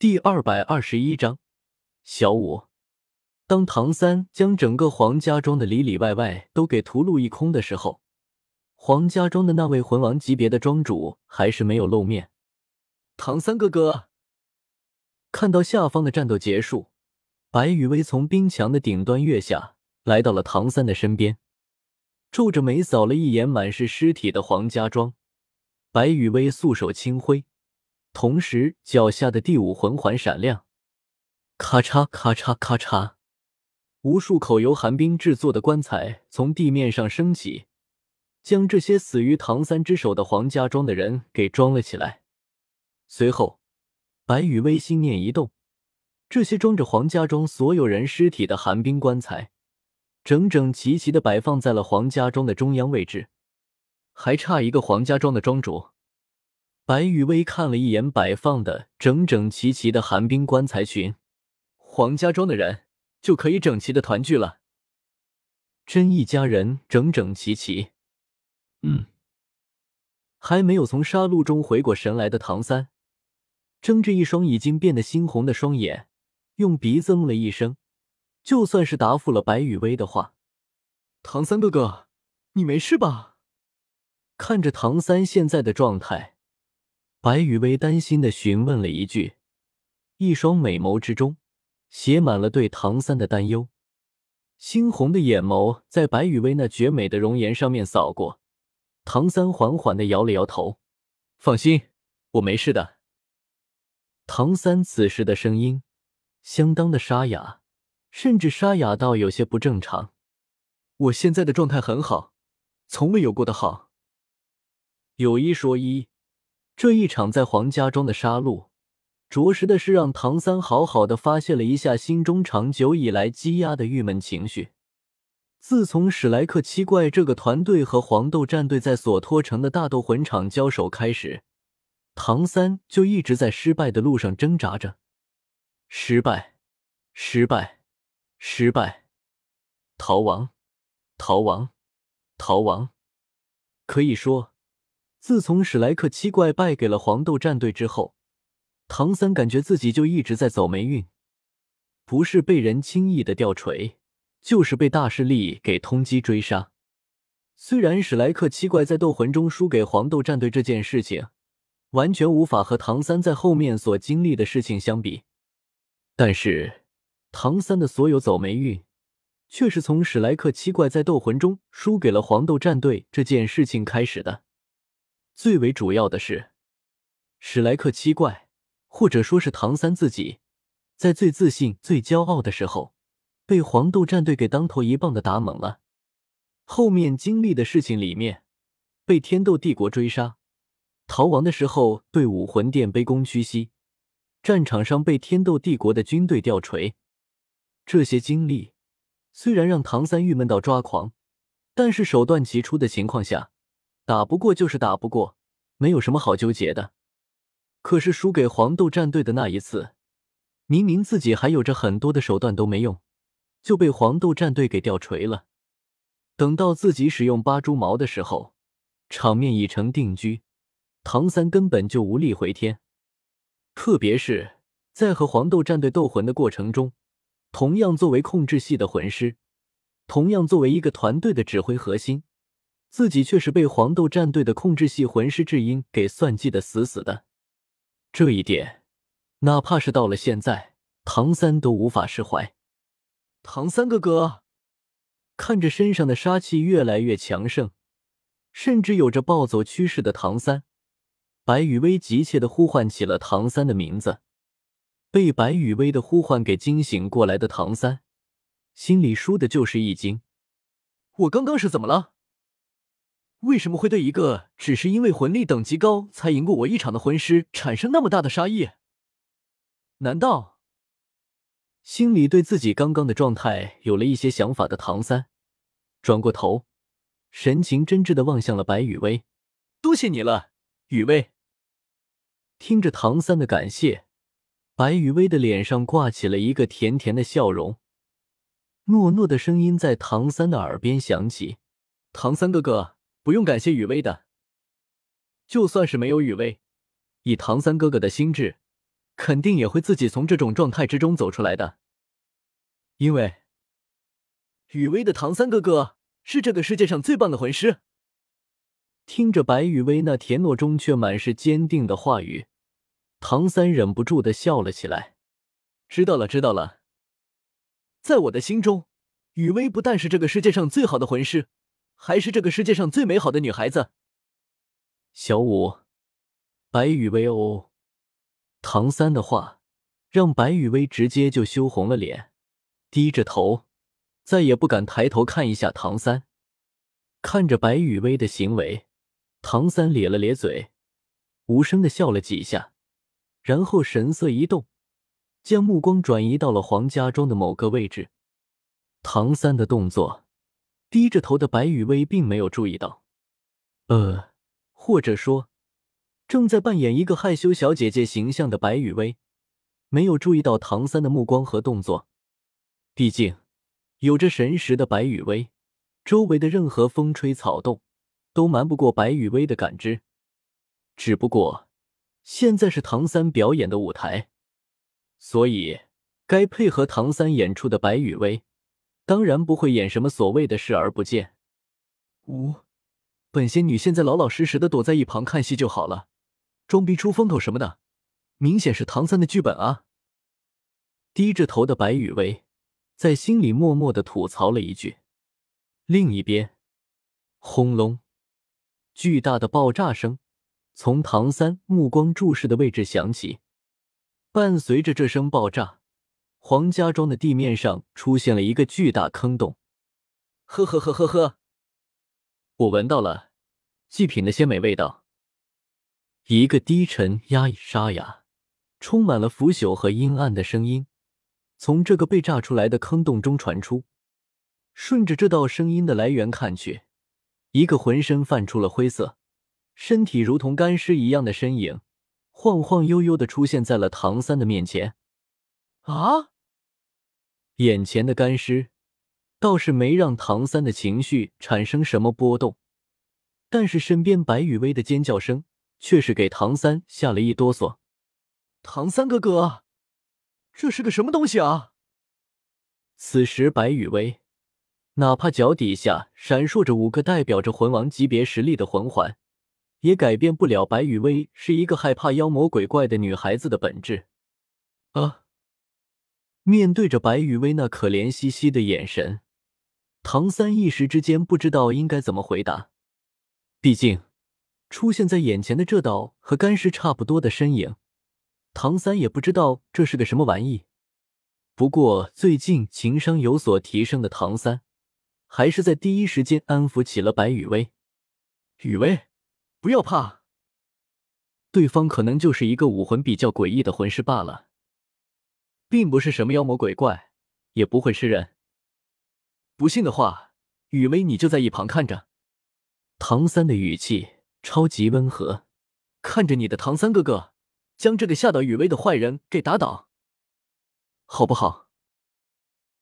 第二百二十一章，小五。当唐三将整个黄家庄的里里外外都给屠戮一空的时候，黄家庄的那位魂王级别的庄主还是没有露面。唐三哥哥，看到下方的战斗结束，白羽薇从冰墙的顶端跃下来到了唐三的身边，皱着眉扫了一眼满是尸体的黄家庄，白羽薇素手轻挥。同时，脚下的第五魂环闪亮，咔嚓咔嚓咔嚓，无数口由寒冰制作的棺材从地面上升起，将这些死于唐三之手的黄家庄的人给装了起来。随后，白羽薇心念一动，这些装着黄家庄所有人尸体的寒冰棺材，整整齐齐的摆放在了黄家庄的中央位置，还差一个黄家庄的庄主。白雨薇看了一眼摆放的整整齐齐的寒冰棺材群，黄家庄的人就可以整齐的团聚了。真一家人整整齐齐。嗯，还没有从杀戮中回过神来的唐三，睁着一双已经变得猩红的双眼，用鼻子嗯了一声，就算是答复了白雨薇的话。唐三哥哥，你没事吧？看着唐三现在的状态。白雨薇担心的询问了一句，一双美眸之中写满了对唐三的担忧。猩红的眼眸在白雨薇那绝美的容颜上面扫过，唐三缓缓的摇了摇头：“放心，我没事的。”唐三此时的声音相当的沙哑，甚至沙哑到有些不正常。我现在的状态很好，从未有过的好。有一说一。这一场在黄家庄的杀戮，着实的是让唐三好好的发泄了一下心中长久以来积压的郁闷情绪。自从史莱克七怪这个团队和黄豆战队在索托城的大斗魂场交手开始，唐三就一直在失败的路上挣扎着，失败，失败，失败，逃亡，逃亡，逃亡，可以说。自从史莱克七怪败给了黄豆战队之后，唐三感觉自己就一直在走霉运，不是被人轻易的吊锤，就是被大势力给通缉追杀。虽然史莱克七怪在斗魂中输给黄豆战队这件事情，完全无法和唐三在后面所经历的事情相比，但是唐三的所有走霉运，却是从史莱克七怪在斗魂中输给了黄豆战队这件事情开始的。最为主要的是，史莱克七怪，或者说是唐三自己，在最自信、最骄傲的时候，被黄豆战队给当头一棒的打懵了。后面经历的事情里面，被天斗帝国追杀，逃亡的时候对武魂殿卑躬屈膝，战场上被天斗帝国的军队吊锤，这些经历虽然让唐三郁闷到抓狂，但是手段齐出的情况下。打不过就是打不过，没有什么好纠结的。可是输给黄豆战队的那一次，明明自己还有着很多的手段都没用，就被黄豆战队给吊锤了。等到自己使用八蛛矛的时候，场面已成定局，唐三根本就无力回天。特别是在和黄豆战队斗魂的过程中，同样作为控制系的魂师，同样作为一个团队的指挥核心。自己却是被黄豆战队的控制系魂师智英给算计的死死的，这一点，哪怕是到了现在，唐三都无法释怀。唐三哥哥，看着身上的杀气越来越强盛，甚至有着暴走趋势的唐三，白雨薇急切的呼唤起了唐三的名字。被白雨薇的呼唤给惊醒过来的唐三，心里输的就是一惊。我刚刚是怎么了？为什么会对一个只是因为魂力等级高才赢过我一场的魂师产生那么大的杀意？难道心里对自己刚刚的状态有了一些想法的唐三，转过头，神情真挚的望向了白雨薇：“多谢你了，雨薇。”听着唐三的感谢，白雨薇的脸上挂起了一个甜甜的笑容，糯糯的声音在唐三的耳边响起：“唐三哥哥。”不用感谢雨薇的，就算是没有雨薇，以唐三哥哥的心智，肯定也会自己从这种状态之中走出来的。因为雨薇的唐三哥哥是这个世界上最棒的魂师。听着白雨薇那甜糯中却满是坚定的话语，唐三忍不住的笑了起来。知道了，知道了。在我的心中，雨薇不但是这个世界上最好的魂师，还是这个世界上最美好的女孩子。小五，白雨薇哦。唐三的话让白雨薇直接就羞红了脸，低着头，再也不敢抬头看一下唐三。看着白雨薇的行为。唐三咧了咧嘴，无声的笑了几下，然后神色一动，将目光转移到了黄家庄的某个位置。唐三的动作，低着头的白雨薇并没有注意到，呃，或者说，正在扮演一个害羞小姐姐形象的白雨薇，没有注意到唐三的目光和动作。毕竟，有着神识的白雨薇，周围的任何风吹草动。都瞒不过白雨薇的感知，只不过现在是唐三表演的舞台，所以该配合唐三演出的白雨薇，当然不会演什么所谓的视而不见。五，本仙女现在老老实实的躲在一旁看戏就好了，装逼出风头什么的，明显是唐三的剧本啊！低着头的白雨薇在心里默默的吐槽了一句。另一边，轰隆。巨大的爆炸声从唐三目光注视的位置响起，伴随着这声爆炸，黄家庄的地面上出现了一个巨大坑洞。呵呵呵呵呵，我闻到了祭品的鲜美味道。一个低沉、压抑、沙哑、充满了腐朽和阴暗的声音从这个被炸出来的坑洞中传出。顺着这道声音的来源看去。一个浑身泛出了灰色，身体如同干尸一样的身影，晃晃悠悠的出现在了唐三的面前。啊！眼前的干尸倒是没让唐三的情绪产生什么波动，但是身边白雨薇的尖叫声却是给唐三吓了一哆嗦。唐三哥哥，这是个什么东西啊？此时白雨薇。哪怕脚底下闪烁着五个代表着魂王级别实力的魂环，也改变不了白羽薇是一个害怕妖魔鬼怪的女孩子的本质。啊！面对着白羽薇那可怜兮兮的眼神，唐三一时之间不知道应该怎么回答。毕竟，出现在眼前的这道和干尸差不多的身影，唐三也不知道这是个什么玩意。不过，最近情商有所提升的唐三。还是在第一时间安抚起了白雨薇。雨薇，不要怕，对方可能就是一个武魂比较诡异的魂师罢了，并不是什么妖魔鬼怪，也不会吃人。不信的话，雨薇你就在一旁看着。唐三的语气超级温和，看着你的唐三哥哥将这个吓到雨薇的坏人给打倒，好不好？